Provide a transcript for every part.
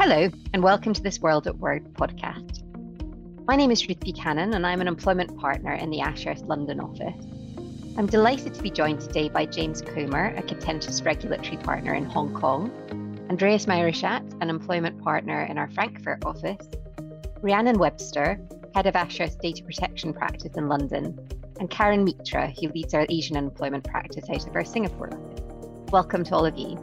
Hello, and welcome to this World at Work podcast. My name is Ruth Buchanan, and I'm an employment partner in the Ashurst London office. I'm delighted to be joined today by James Comber, a contentious regulatory partner in Hong Kong, Andreas Mauroschat, an employment partner in our Frankfurt office, Rhiannon Webster, head of Ashurst data protection practice in London, and Karen Mitra, who leads our Asian employment practice out of our Singapore office. Welcome to all of you.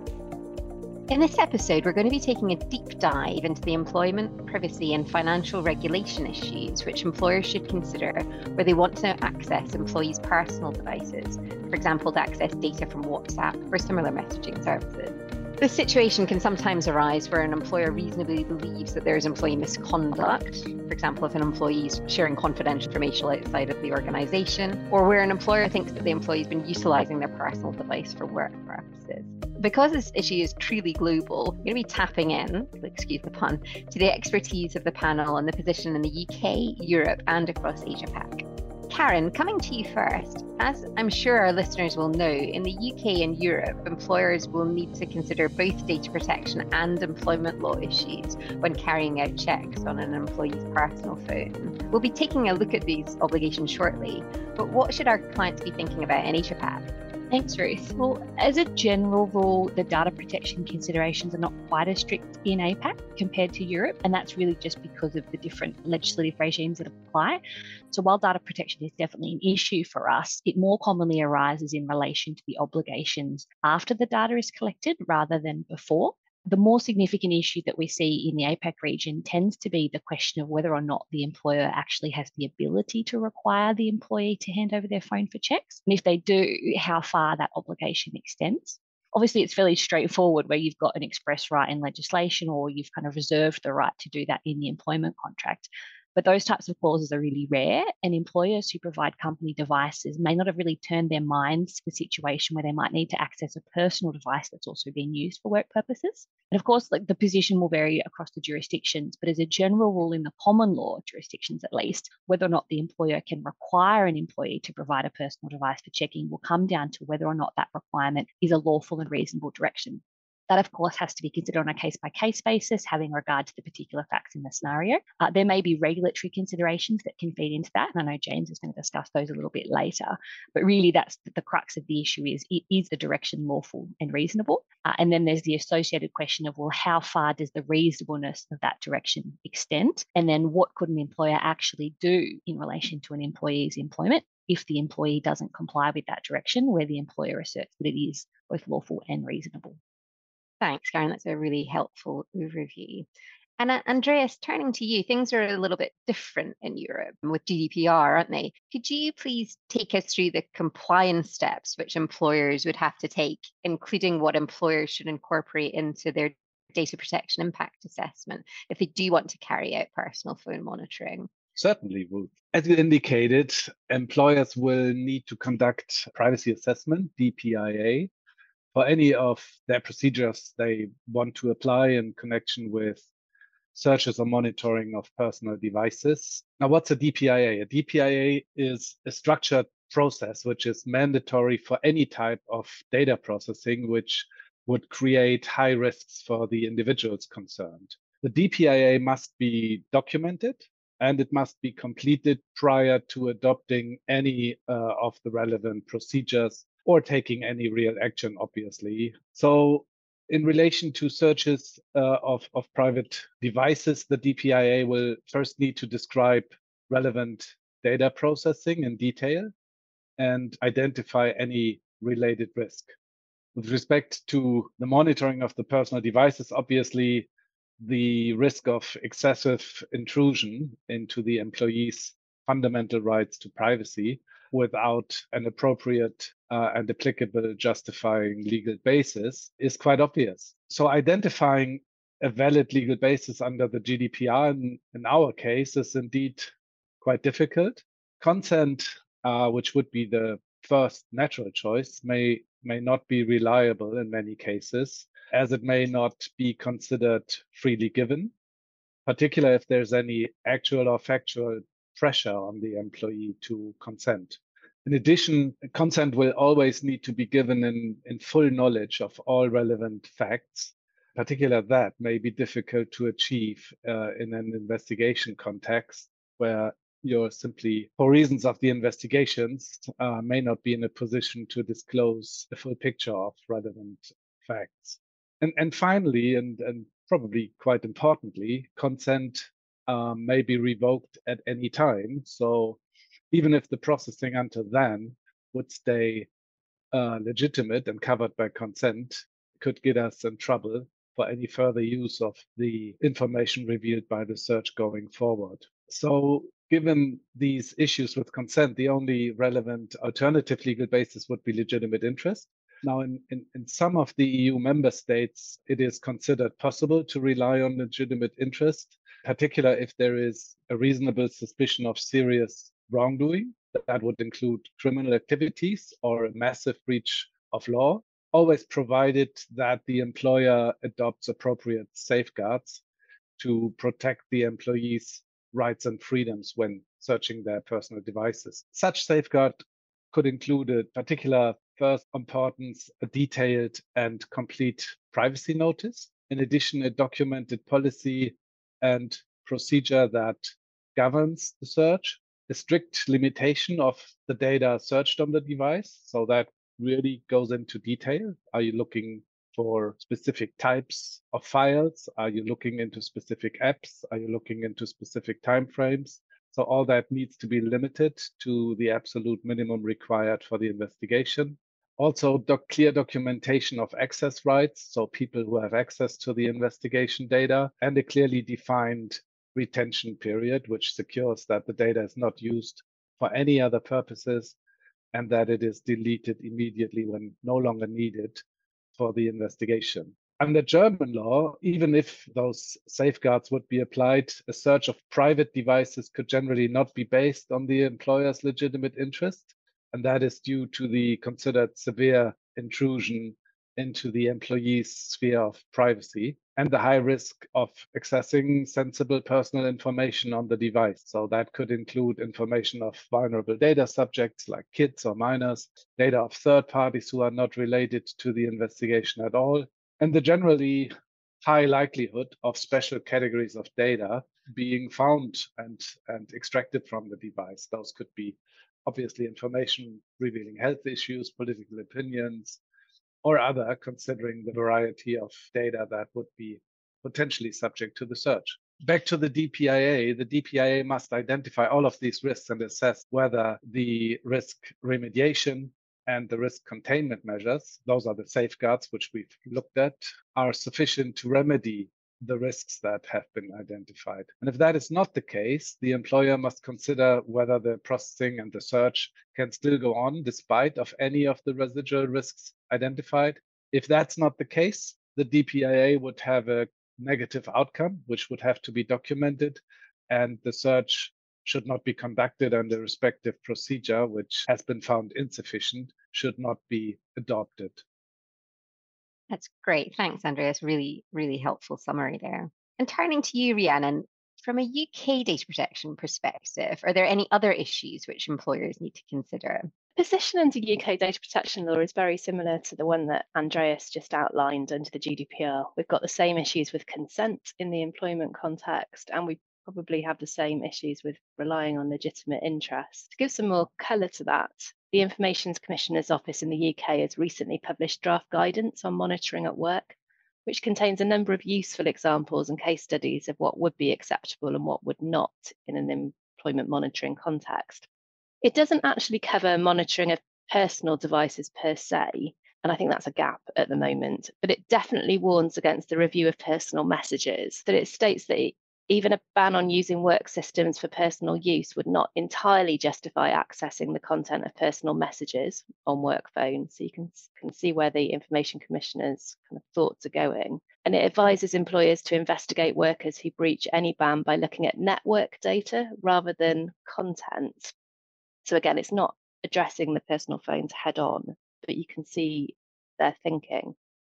In this episode, we're going to be taking a deep dive into the employment, privacy, and financial regulation issues which employers should consider where they want to access employees' personal devices, for example, to access data from WhatsApp or similar messaging services. This situation can sometimes arise where an employer reasonably believes that there is employee misconduct, for example, if an employee is sharing confidential information outside of the organisation, or where an employer thinks that the employee has been utilising their personal device for work purposes. Because this issue is truly global, we're going to be tapping in, excuse the pun, to the expertise of the panel on the position in the UK, Europe, and across Asia Pac. Karen, coming to you first. As I'm sure our listeners will know, in the UK and Europe, employers will need to consider both data protection and employment law issues when carrying out checks on an employee's personal phone. We'll be taking a look at these obligations shortly, but what should our clients be thinking about in Asia Pac? Thanks, Ruth. Well, as a general rule, the data protection considerations are not quite as strict in APAC compared to Europe, and that's really just because of the different legislative regimes that apply. So, while data protection is definitely an issue for us, it more commonly arises in relation to the obligations after the data is collected rather than before the more significant issue that we see in the APAC region tends to be the question of whether or not the employer actually has the ability to require the employee to hand over their phone for checks. And if they do, how far that obligation extends. Obviously, it's fairly straightforward where you've got an express right in legislation or you've kind of reserved the right to do that in the employment contract. But those types of clauses are really rare, and employers who provide company devices may not have really turned their minds to the situation where they might need to access a personal device that's also being used for work purposes. And of course, like the position will vary across the jurisdictions, but as a general rule in the common law jurisdictions at least, whether or not the employer can require an employee to provide a personal device for checking will come down to whether or not that requirement is a lawful and reasonable direction. That, of course, has to be considered on a case by case basis, having regard to the particular facts in the scenario. Uh, there may be regulatory considerations that can feed into that. And I know James is going to discuss those a little bit later. But really, that's the, crux of the issue is is the direction lawful and reasonable? Uh, and then there's the associated question of, well, how far does the reasonableness of that direction extend? And then what could an employer actually do in relation to an employee's employment if the employee doesn't comply with that direction, where the employer asserts that it is both lawful and reasonable. Thanks, Karen. That's a really helpful overview. And uh, Andreas, turning to you, things are a little bit different in Europe with GDPR, aren't they? Could you please take us through the compliance steps which employers would have to take, including what employers should incorporate into their data protection impact assessment if they do want to carry out personal phone monitoring? Certainly, Ruth. As you indicated, employers will need to conduct privacy assessment, DPIA, for any of their procedures they want to apply in connection with searches or monitoring of personal devices. Now, what's a DPIA? A DPIA is a structured process which is mandatory for any type of data processing which would create high risks for the individuals concerned. The DPIA must be documented and it must be completed prior to adopting any uh, of the relevant procedures or taking any real action, obviously. So in relation to searches uh, of, of private devices, the DPIA will first need to describe relevant data processing in detail and identify any related risk. With respect to the monitoring of the personal devices, obviously the risk of excessive intrusion into the employee's fundamental rights to privacy without an appropriate uh, and applicable justifying legal basis is quite obvious. So identifying a valid legal basis under the GDPR in, in our case is indeed quite difficult. Consent, uh, which would be the first natural choice, may may not be reliable in many cases, as it may not be considered freely given, particularly if there's any actual or factual pressure on the employee to consent. In addition, consent will always need to be given in, in full knowledge of all relevant facts particular that may be difficult to achieve uh, in an investigation context where you're simply, for reasons of the investigations, uh, may not be in a position to disclose the full picture of relevant facts. And, and finally, and, and probably quite importantly, consent um, may be revoked at any time. So even if the processing until then would stay uh, legitimate and covered by consent, could get us in trouble for any further use of the information revealed by the search going forward. So given these issues with consent, the only relevant alternative legal basis would be legitimate interest. Now, in, in, in, some of the EU member states, it is considered possible to rely on legitimate interest, particularly if there is a reasonable suspicion of serious wrongdoing. That would include criminal activities or a massive breach of law, always provided that the employer adopts appropriate safeguards to protect the employees' rights and freedoms when searching their personal devices. Such safeguard could include a particular first importance, a detailed and complete privacy notice. In addition, a documented policy and procedure that governs the search, a strict limitation of the data searched on the device. So that really goes into detail. Are you looking for specific types of files? Are you looking into specific apps? Are you looking into specific timeframes? So all that needs to be limited to the absolute minimum required for the investigation. Also, doc clear documentation of access rights, so people who have access to the investigation data, and a clearly defined retention period, which secures that the data is not used for any other purposes and that it is deleted immediately when no longer needed for the investigation. Under German law, even if those safeguards would be applied, a search of private devices could generally not be based on the employer's legitimate interest. And that is due to the considered severe intrusion into the employee's sphere of privacy and the high risk of accessing sensible personal information on the device. So that could include information of vulnerable data subjects like kids or minors, data of third parties who are not related to the investigation at all, and the generally high likelihood of special categories of data being found and, and extracted from the device. Those could be obviously information revealing health issues, political opinions, or other, considering the variety of data that would be potentially subject to the search. Back to the DPIA, the DPIA must identify all of these risks and assess whether the risk remediation and the risk containment measures, those are the safeguards which we've looked at, are sufficient to remedy the risks that have been identified. And if that is not the case, the employer must consider whether the processing and the search can still go on despite of any of the residual risks identified. If that's not the case, the DPIA would have a negative outcome, which would have to be documented, and the search should not be conducted and the respective procedure, which has been found insufficient, should not be adopted. That's great. Thanks, Andreas. Really, really helpful summary there. And turning to you, Rhiannon, from a UK data protection perspective, are there any other issues which employers need to consider? The position under UK data protection law is very similar to the one that Andreas just outlined under the GDPR. We've got the same issues with consent in the employment context, and we probably have the same issues with relying on legitimate interest. To give some more colour to that, the Information Commissioner's Office in the UK has recently published draft guidance on monitoring at work, which contains a number of useful examples and case studies of what would be acceptable and what would not in an employment monitoring context. It doesn't actually cover monitoring of personal devices per se, and I think that's a gap at the moment, but it definitely warns against the review of personal messages, that it states that even a ban on using work systems for personal use would not entirely justify accessing the content of personal messages on work phones. So you can, can see where the Information Commissioner's kind of thoughts are going. And it advises employers to investigate workers who breach any ban by looking at network data rather than content. So again, it's not addressing the personal phones head on, but you can see their thinking.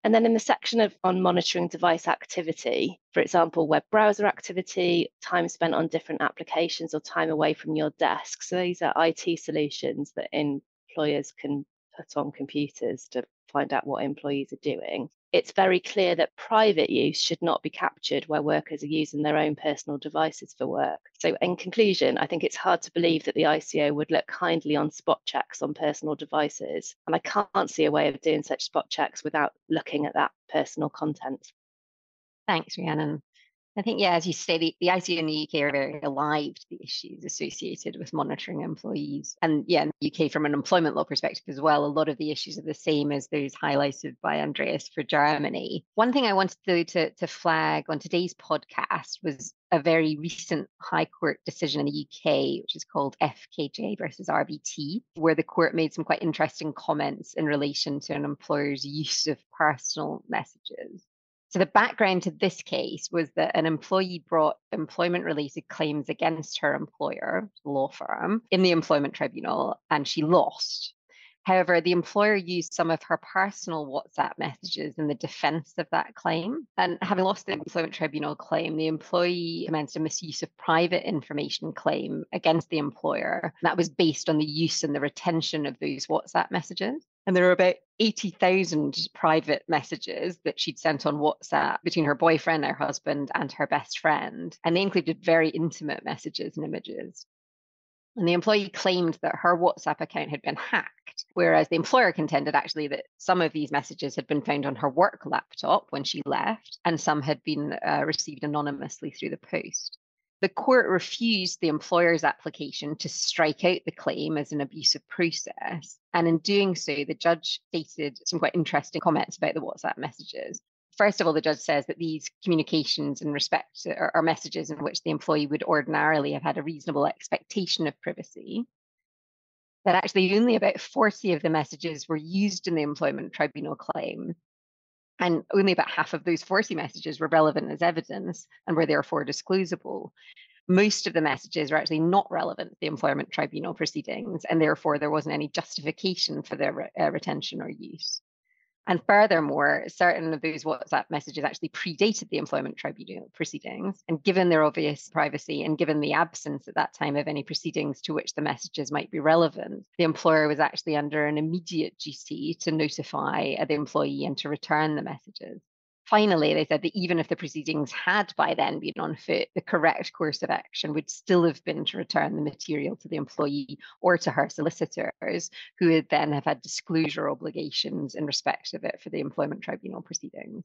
And then in the section of on monitoring device activity, for example, web browser activity, time spent on different applications or time away from your desk. So these are IT solutions that employers can put on computers to find out what employees are doing. It's very clear that private use should not be captured where workers are using their own personal devices for work. So, in conclusion, I think it's hard to believe that the ICO would look kindly on spot checks on personal devices. And I can't see a way of doing such spot checks without looking at that personal content. Thanks, Rhiannon. I think, yeah, as you say, the, the ICO in the UK are very alive to the issues associated with monitoring employees. And yeah, in the UK, from an employment law perspective as well, a lot of the issues are the same as those highlighted by Andreas for Germany. One thing I wanted to, to, to flag on today's podcast was a very recent High Court decision in the UK, which is called FKJ versus RVT, where the court made some quite interesting comments in relation to an employer's use of personal messages. So the background to this case was that an employee brought employment related claims against her employer, law firm, in the employment tribunal and she lost. However, the employer used some of her personal WhatsApp messages in the defense of that claim. And having lost the employment tribunal claim, the employee commenced a misuse of private information claim against the employer. That was based on the use and the retention of those WhatsApp messages. And there were about 80,000 private messages that she'd sent on WhatsApp between her boyfriend, her husband, and her best friend. And they included very intimate messages and images. And the employee claimed that her WhatsApp account had been hacked, whereas the employer contended actually that some of these messages had been found on her work laptop when she left, and some had been uh, received anonymously through the post. The court refused the employer's application to strike out the claim as an abusive process. And in doing so, the judge stated some quite interesting comments about the WhatsApp messages. First of all, the judge says that these communications in respect are messages in which the employee would ordinarily have had a reasonable expectation of privacy that actually only about 40 of the messages were used in the employment tribunal claim, and only about half of those 40 messages were relevant as evidence and were therefore disclosable. Most of the messages were actually not relevant to the employment tribunal proceedings, and therefore there wasn't any justification for their re- uh, retention or use. And furthermore, certain of those WhatsApp messages actually predated the employment tribunal proceedings. And given their obvious privacy and given the absence at that time of any proceedings to which the messages might be relevant, the employer was actually under an immediate duty to notify the employee and to return the messages. Finally, they said that even if the proceedings had by then been on foot, the correct course of action would still have been to return the material to the employee or to her solicitors, who would then have had disclosure obligations in respect of it for the employment tribunal proceedings.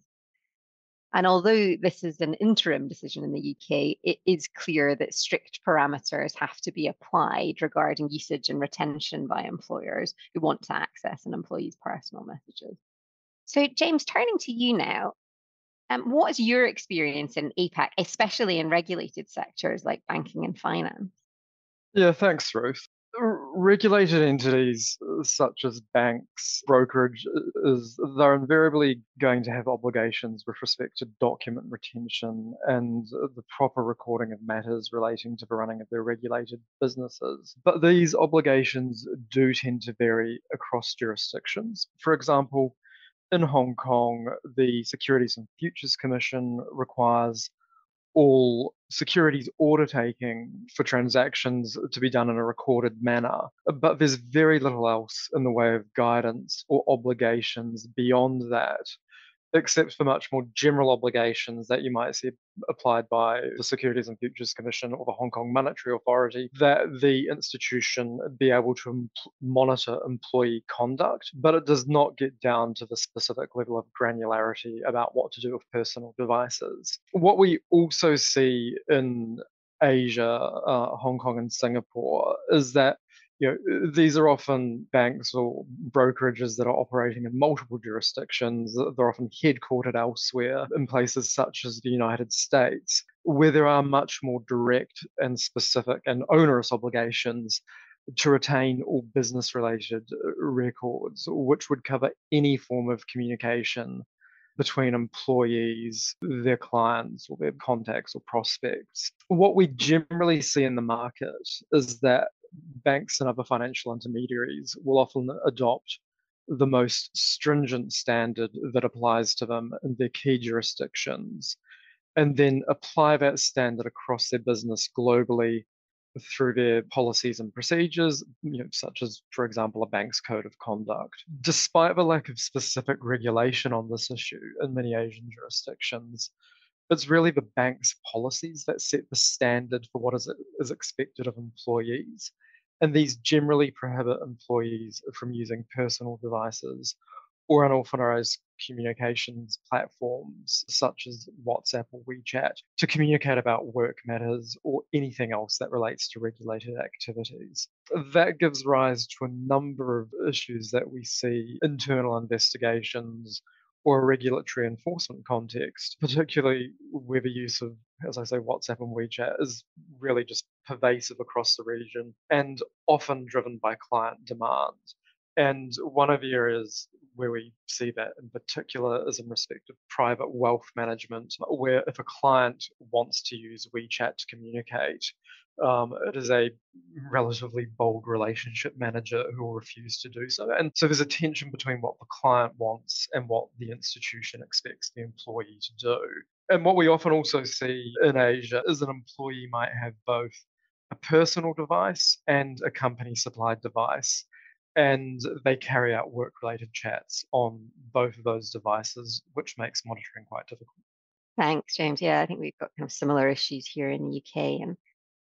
And although this is an interim decision in the UK, it is clear that strict parameters have to be applied regarding usage and retention by employers who want to access an employee's personal messages. So, James, turning to you now, um, what is your experience in APAC, especially in regulated sectors like banking and finance? Yeah, thanks, Ruth. Regulated entities uh, such as banks, brokerage, uh, is they're invariably going to have obligations with respect to document retention and the proper recording of matters relating to the running of their regulated businesses. But these obligations do tend to vary across jurisdictions. For example, in Hong Kong, the Securities and Futures Commission requires all securities order taking for transactions to be done in a recorded manner. But there's very little else in the way of guidance or obligations beyond that except for much more general obligations that you might see applied by the Securities and Futures Commission or the Hong Kong Monetary Authority, that the institution be able to em- monitor employee conduct, but it does not get down to the specific level of granularity about what to do with personal devices. What we also see in Asia, uh, Hong Kong, and Singapore is that you know, these are often banks or brokerages that are operating in multiple jurisdictions. They're often headquartered elsewhere in places such as the United States, where there are much more direct and specific and onerous obligations to retain all business related uh, records, which would cover any form of communication between employees, their clients, or their contacts or prospects. What we generally see in the market is that banks and other financial intermediaries will often adopt the most stringent standard that applies to them in their key jurisdictions and then apply that standard across their business globally through their policies and procedures, you know, such as, for example, a bank's code of conduct. Despite the lack of specific regulation on this issue in many Asian jurisdictions, it's really the bank's policies that set the standard for what is, is expected of employees. And these generally prohibit employees from using personal devices or unauthorized communications platforms such as WhatsApp or WeChat to communicate about work matters or anything else that relates to regulated activities. That gives rise to a number of issues that we see internal investigations or a regulatory enforcement context, particularly where the use of, as I say, WhatsApp and WeChat is really just pervasive across the region and often driven by client demand. And one of the areas where we see that in particular is in respect of private wealth management, where if a client wants to use WeChat to communicate, um, it is a relatively bold relationship manager who will refuse to do so. And so there's a tension between what the client wants and what the institution expects the employee to do. And what we often also see in Asia is an employee might have both a personal device and a company supplied device. And they carry out work related chats on both of those devices, which makes monitoring quite difficult. Thanks, James. Yeah, I think we've got kind of similar issues here in the UK. And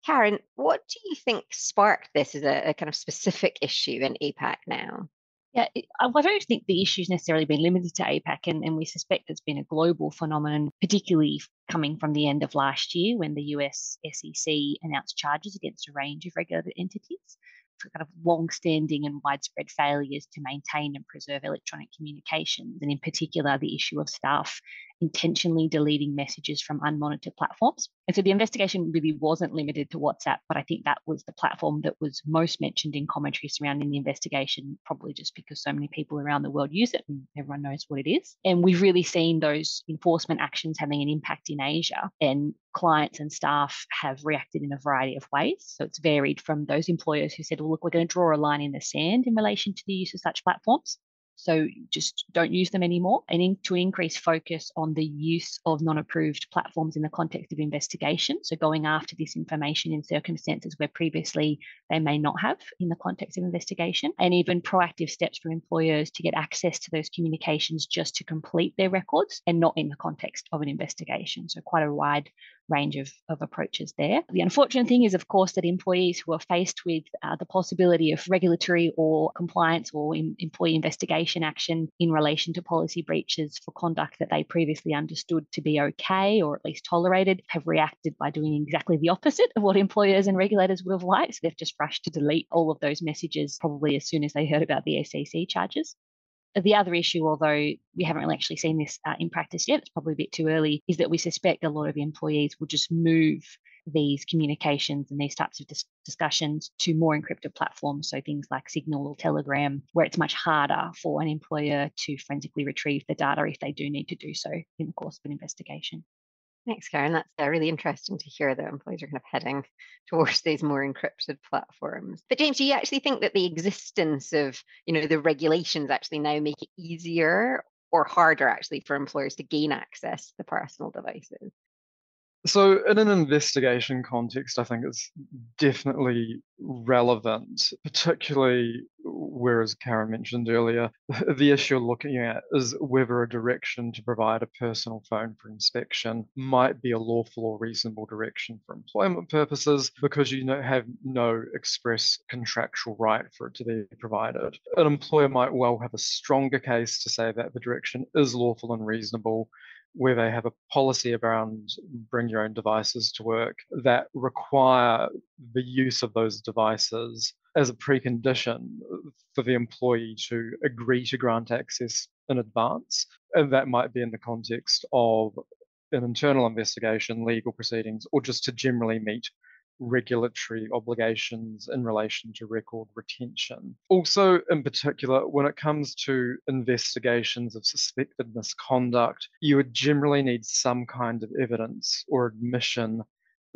Karen, what do you think sparked this as a, a kind of specific issue in APAC now? Yeah, uh, I don't think the issue's necessarily been limited to APAC, and, and we suspect it's been a global phenomenon, particularly coming from the end of last year when the US SEC announced charges against a range of regulated entities for kind of long-standing and widespread failures to maintain and preserve electronic communications, and in particular the issue of staff intentionally deleting messages from unmonitored platforms. And so the investigation really wasn't limited to WhatsApp, but I think that was the platform that was most mentioned in commentary surrounding the investigation, probably just because so many people around the world use it and everyone knows what it is. And we've really seen those enforcement actions having an impact in Asia, and clients and staff have reacted in a variety of ways. So it's varied from those employers who said, well, look, we're going to draw a line in the sand in relation to the use of such platforms so just don't use them anymore. And in, to increase focus on the use of non approved platforms in the context of investigation. So going after this information in circumstances where previously they may not have in the context of investigation. And even proactive steps for employers to get access to those communications just to complete their records and not in the context of an investigation. So quite a wide range of, of approaches there. The unfortunate thing is, of course, that employees who are faced with uh, the possibility of regulatory or compliance or in, employee investigation action in relation to policy breaches for conduct that they previously understood to be okay or at least tolerated have reacted by doing exactly the opposite of what employers and regulators would have liked. So they've just rushed to delete all of those messages probably as soon as they heard about the SEC charges. The other issue, although we haven't really actually seen this uh, in practice yet, it's probably a bit too early, is that we suspect a lot of employees will just move these communications and these types of dis- discussions to more encrypted platforms. So things like Signal or Telegram, where it's much harder for an employer to forensically retrieve the data if they do need to do so in the course of an investigation. Thanks, Karen. That's uh, really interesting to hear that employees are kind of heading towards these more encrypted platforms. But James, do you actually think that the existence of, you know, the regulations actually now make it easier or harder actually for employers to gain access to the personal devices? So, in an investigation context, I think it's definitely relevant, particularly whereas Karen mentioned earlier, the issue looking at is whether a direction to provide a personal phone for inspection might be a lawful or reasonable direction for employment purposes because you have no express contractual right for it to be provided. An employer might well have a stronger case to say that the direction is lawful and reasonable where they have a policy around bring your own devices to work that require the use of those devices as a precondition for the employee to agree to grant access in advance. And that might be in the context of an internal investigation, legal proceedings, or just to generally meet regulatory obligations in relation to record retention. Also, in particular, when it comes to investigations of suspected misconduct, you would generally need some kind of evidence or admission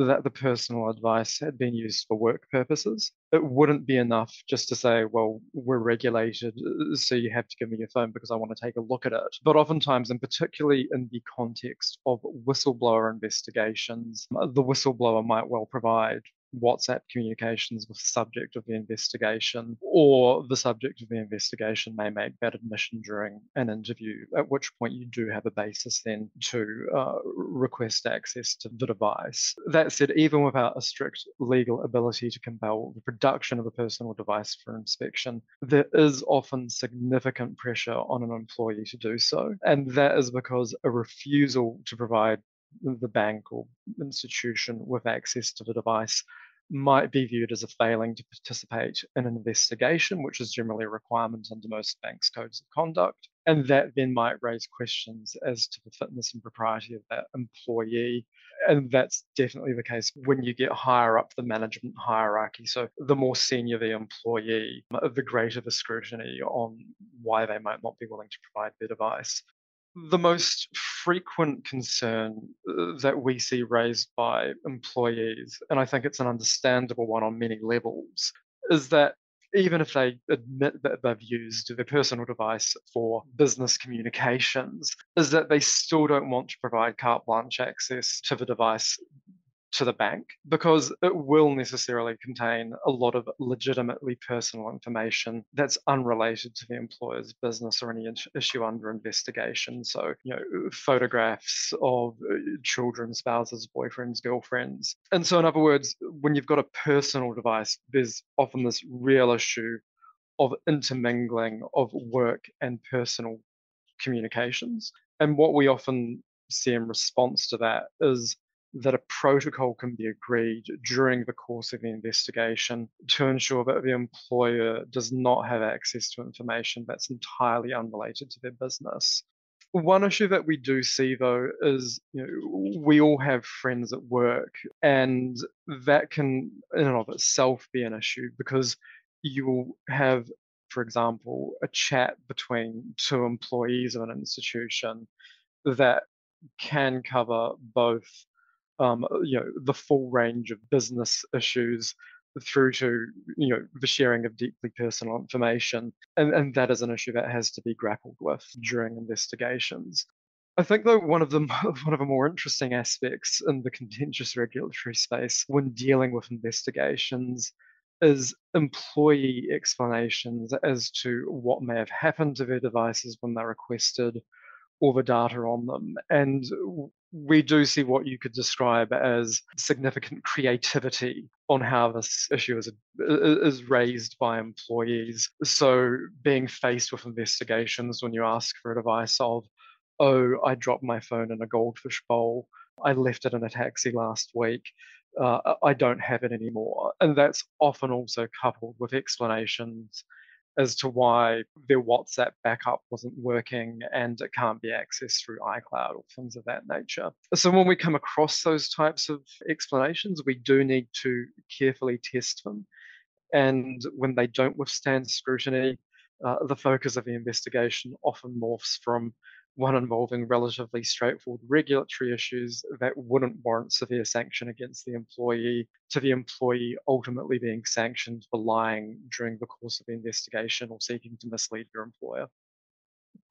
that the personal advice had been used for work purposes. It wouldn't be enough just to say, well, we're regulated, uh, so you have to give me your phone because I want to take a look at it. But oftentimes, and particularly in the context of whistleblower investigations, uh, the whistleblower might well provide WhatsApp communications with the subject of the investigation, or the subject of the investigation may make that admission during an interview, at which point you do have a basis then to uh, request access to the device. That said, even without a strict legal ability to compel the production of a personal device for inspection, there is often significant pressure on an employee to do so. And that is because a refusal to provide the bank or institution with access to the device might be viewed as a failing to participate in an investigation, which is generally a requirement under most banks' codes of conduct. And that then might raise questions as to the fitness and propriety of that employee. And that's definitely the case when you get higher up the management hierarchy. So the more senior the employee, the greater the scrutiny on why they might not be willing to provide their device the most frequent concern uh, that we see raised by employees, and I think it's an understandable one on many levels, is that even if they admit that they've used their personal device for business communications, is that they still don't want to provide carte blanche access to the device to the bank because it will necessarily contain a lot of legitimately personal information that's unrelated to the employer's business or any issue under investigation. So, you know, photographs of uh, children, spouses, boyfriends, girlfriends. And so, in other words, when you've got a personal device, there's often this real issue of intermingling of work and personal communications. And what we often see in response to that is that a protocol can be agreed during the course of the investigation to ensure that the employer does not have access to information that's entirely unrelated to their business. One issue that we do see though is you know, we all have friends at work, and that can, in and of itself, be an issue because you will have, for example, a chat between two employees of an institution that can cover both um, you know the full range of business issues through to you know the sharing of deeply personal information and, and that is an issue that has to be grappled with during investigations I think though one of the one of the more interesting aspects in the contentious regulatory space when dealing with investigations is employee explanations as to what may have happened to their devices when they're requested or the data on them. And we do see what you could describe as significant creativity on how this issue is, is raised by employees. So, being faced with investigations when you ask for advice of, oh, I dropped my phone in a goldfish bowl, I left it in a taxi last week. Uh, I don't have it anymore. And that's often also coupled with explanations as to why their WhatsApp backup wasn't working and it can't be accessed through iCloud or things of that nature. So, when we come across those types of explanations, we do need to carefully test them. And when they don't withstand scrutiny, uh, the focus of the investigation often morphs from one involving relatively straightforward regulatory issues that wouldn't warrant severe sanction against the employee, to the employee ultimately being sanctioned for lying during the course of the investigation or seeking to mislead your employer.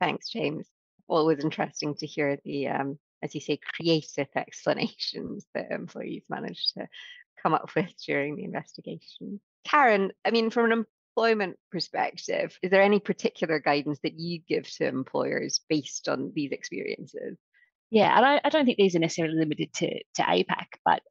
Thanks, James. Always interesting to hear the, um, as you say, creative explanations that employees manage to come up with during the investigation. Karen, I mean, from an employment perspective, is there any particular guidance that you give to employers based on these experiences? Yeah, and I, I don't think these are necessarily limited to, to APAC, but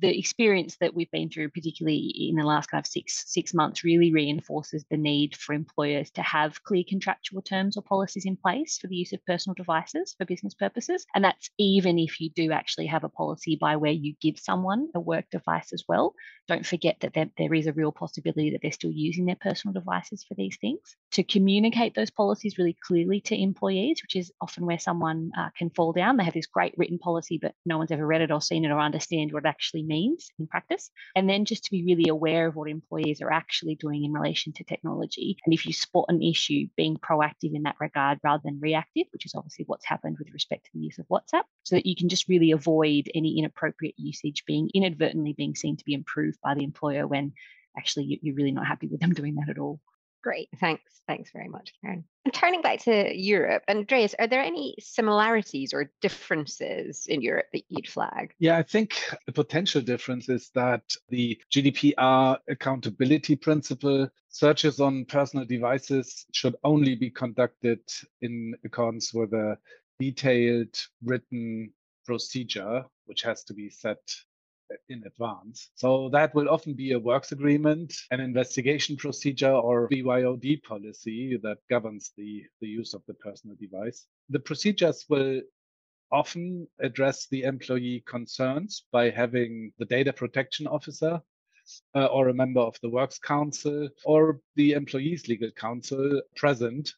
the experience that we've been through, particularly in the last kind of six six months, really reinforces the need for employers to have clear contractual terms or policies in place for the use of personal devices for business purposes. And that's even if you do actually have a policy by where you give someone a work device as well. Don't forget that there, there is a real possibility that they're still using their personal devices for these things. To communicate those policies really clearly to employees, which is often where someone uh, can fall down. They have this great written policy, but no one's ever read it or seen it or understand what it actually actually means in practice. And then just to be really aware of what employees are actually doing in relation to technology. And if you spot an issue, being proactive in that regard rather than reactive, which is obviously what's happened with respect to the use of WhatsApp, so that you can just really avoid any inappropriate usage being inadvertently being seen to be improved by the employer when actually you're really not happy with them doing that at all. Great. Thanks. Thanks very much, Karen. And turning back to Europe, Andreas, are there any similarities or differences in Europe that you'd flag? Yeah, I think the potential difference is that the GDPR accountability principle searches on personal devices should only be conducted in accordance with a detailed written procedure, which has to be set in advance. So that will often be a works agreement, an investigation procedure, or BYOD policy that governs the, the use of the personal device. The procedures will often address the employee concerns by having the data protection officer uh, or a member of the works council or the employee's legal counsel present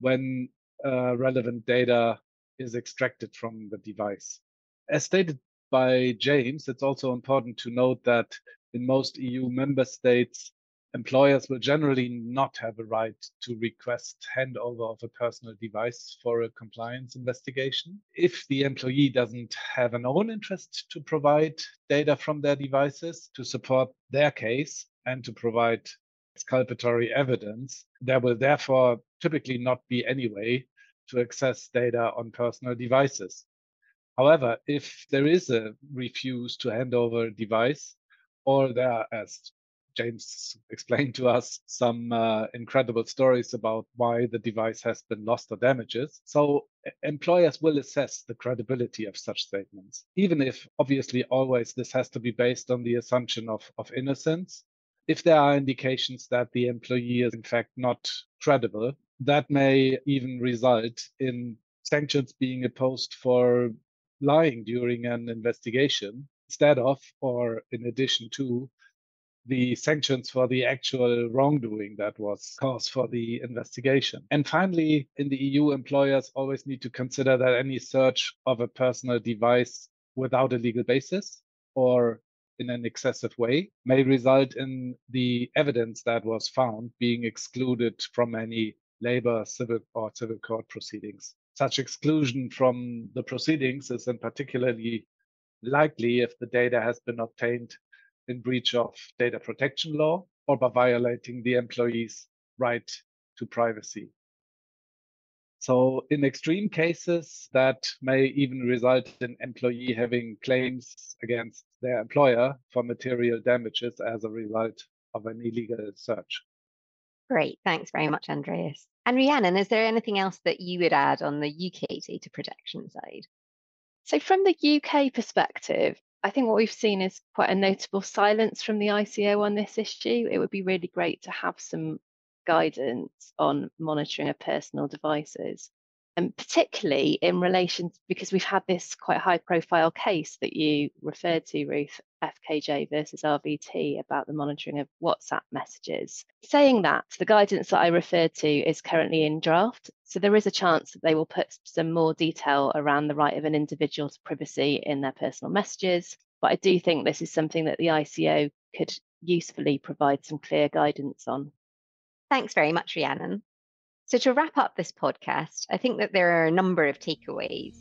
when uh, relevant data is extracted from the device. As stated by James, it's also important to note that in most EU member states, employers will generally not have a right to request handover of a personal device for a compliance investigation. If the employee doesn't have an own interest to provide data from their devices to support their case and to provide exculpatory evidence, there will therefore typically not be any way to access data on personal devices. However, if there is a refuse to hand over a device, or there are, as James explained to us, some uh, incredible stories about why the device has been lost or damages. So employers will assess the credibility of such statements, even if obviously always this has to be based on the assumption of, of innocence. If there are indications that the employee is in fact not credible, that may even result in sanctions being imposed for lying during an investigation instead of or in addition to the sanctions for the actual wrongdoing that was cause for the investigation. And finally, in the EU, employers always need to consider that any search of a personal device without a legal basis or in an excessive way may result in the evidence that was found being excluded from any labor, civil, or civil court proceedings. Such exclusion from the proceedings is in particularly likely if the data has been obtained in breach of data protection law or by violating the employee's right to privacy. So in extreme cases, that may even result in employee having claims against their employer for material damages as a result of an illegal search. Great. Thanks very much, Andreas. And Rhiannon, is there anything else that you would add on the UK data protection side? So, from the UK perspective, I think what we've seen is quite a notable silence from the ICO on this issue. It would be really great to have some guidance on monitoring of personal devices and particularly in relation because we've had this quite high profile case that you referred to ruth fkj versus rvt about the monitoring of whatsapp messages. Saying that the guidance that i referred to is currently in draft so there is a chance that they will put some more detail around the right of an individual to privacy in their personal messages but i do think this is something that the ico could usefully provide some clear guidance on. Thanks very much rhiannon so, to wrap up this podcast, I think that there are a number of takeaways.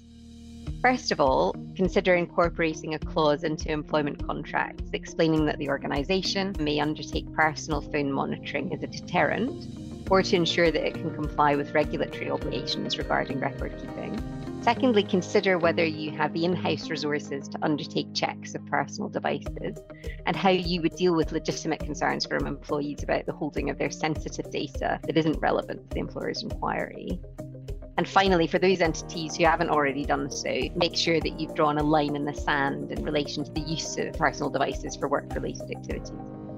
First of all, consider incorporating a clause into employment contracts explaining that the organisation may undertake personal phone monitoring as a deterrent or to ensure that it can comply with regulatory obligations regarding record keeping. Secondly, consider whether you have the in house resources to undertake checks of personal devices and how you would deal with legitimate concerns from employees about the holding of their sensitive data that isn't relevant to the employer's inquiry. And finally, for those entities who haven't already done so, make sure that you've drawn a line in the sand in relation to the use of personal devices for work related activities.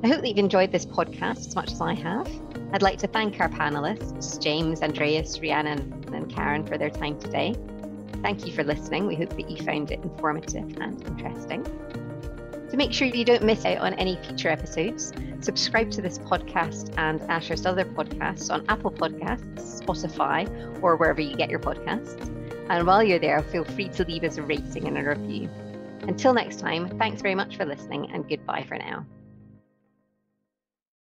I hope that you've enjoyed this podcast as much as I have. I'd like to thank our panelists, James, Andreas, Rhiannon, and Karen, for their time today. Thank you for listening. We hope that you found it informative and interesting. To make sure you don't miss out on any future episodes, subscribe to this podcast and Ashurst's other podcasts on Apple Podcasts, Spotify, or wherever you get your podcasts. And while you're there, feel free to leave us a rating and a review. Until next time, thanks very much for listening and goodbye for now.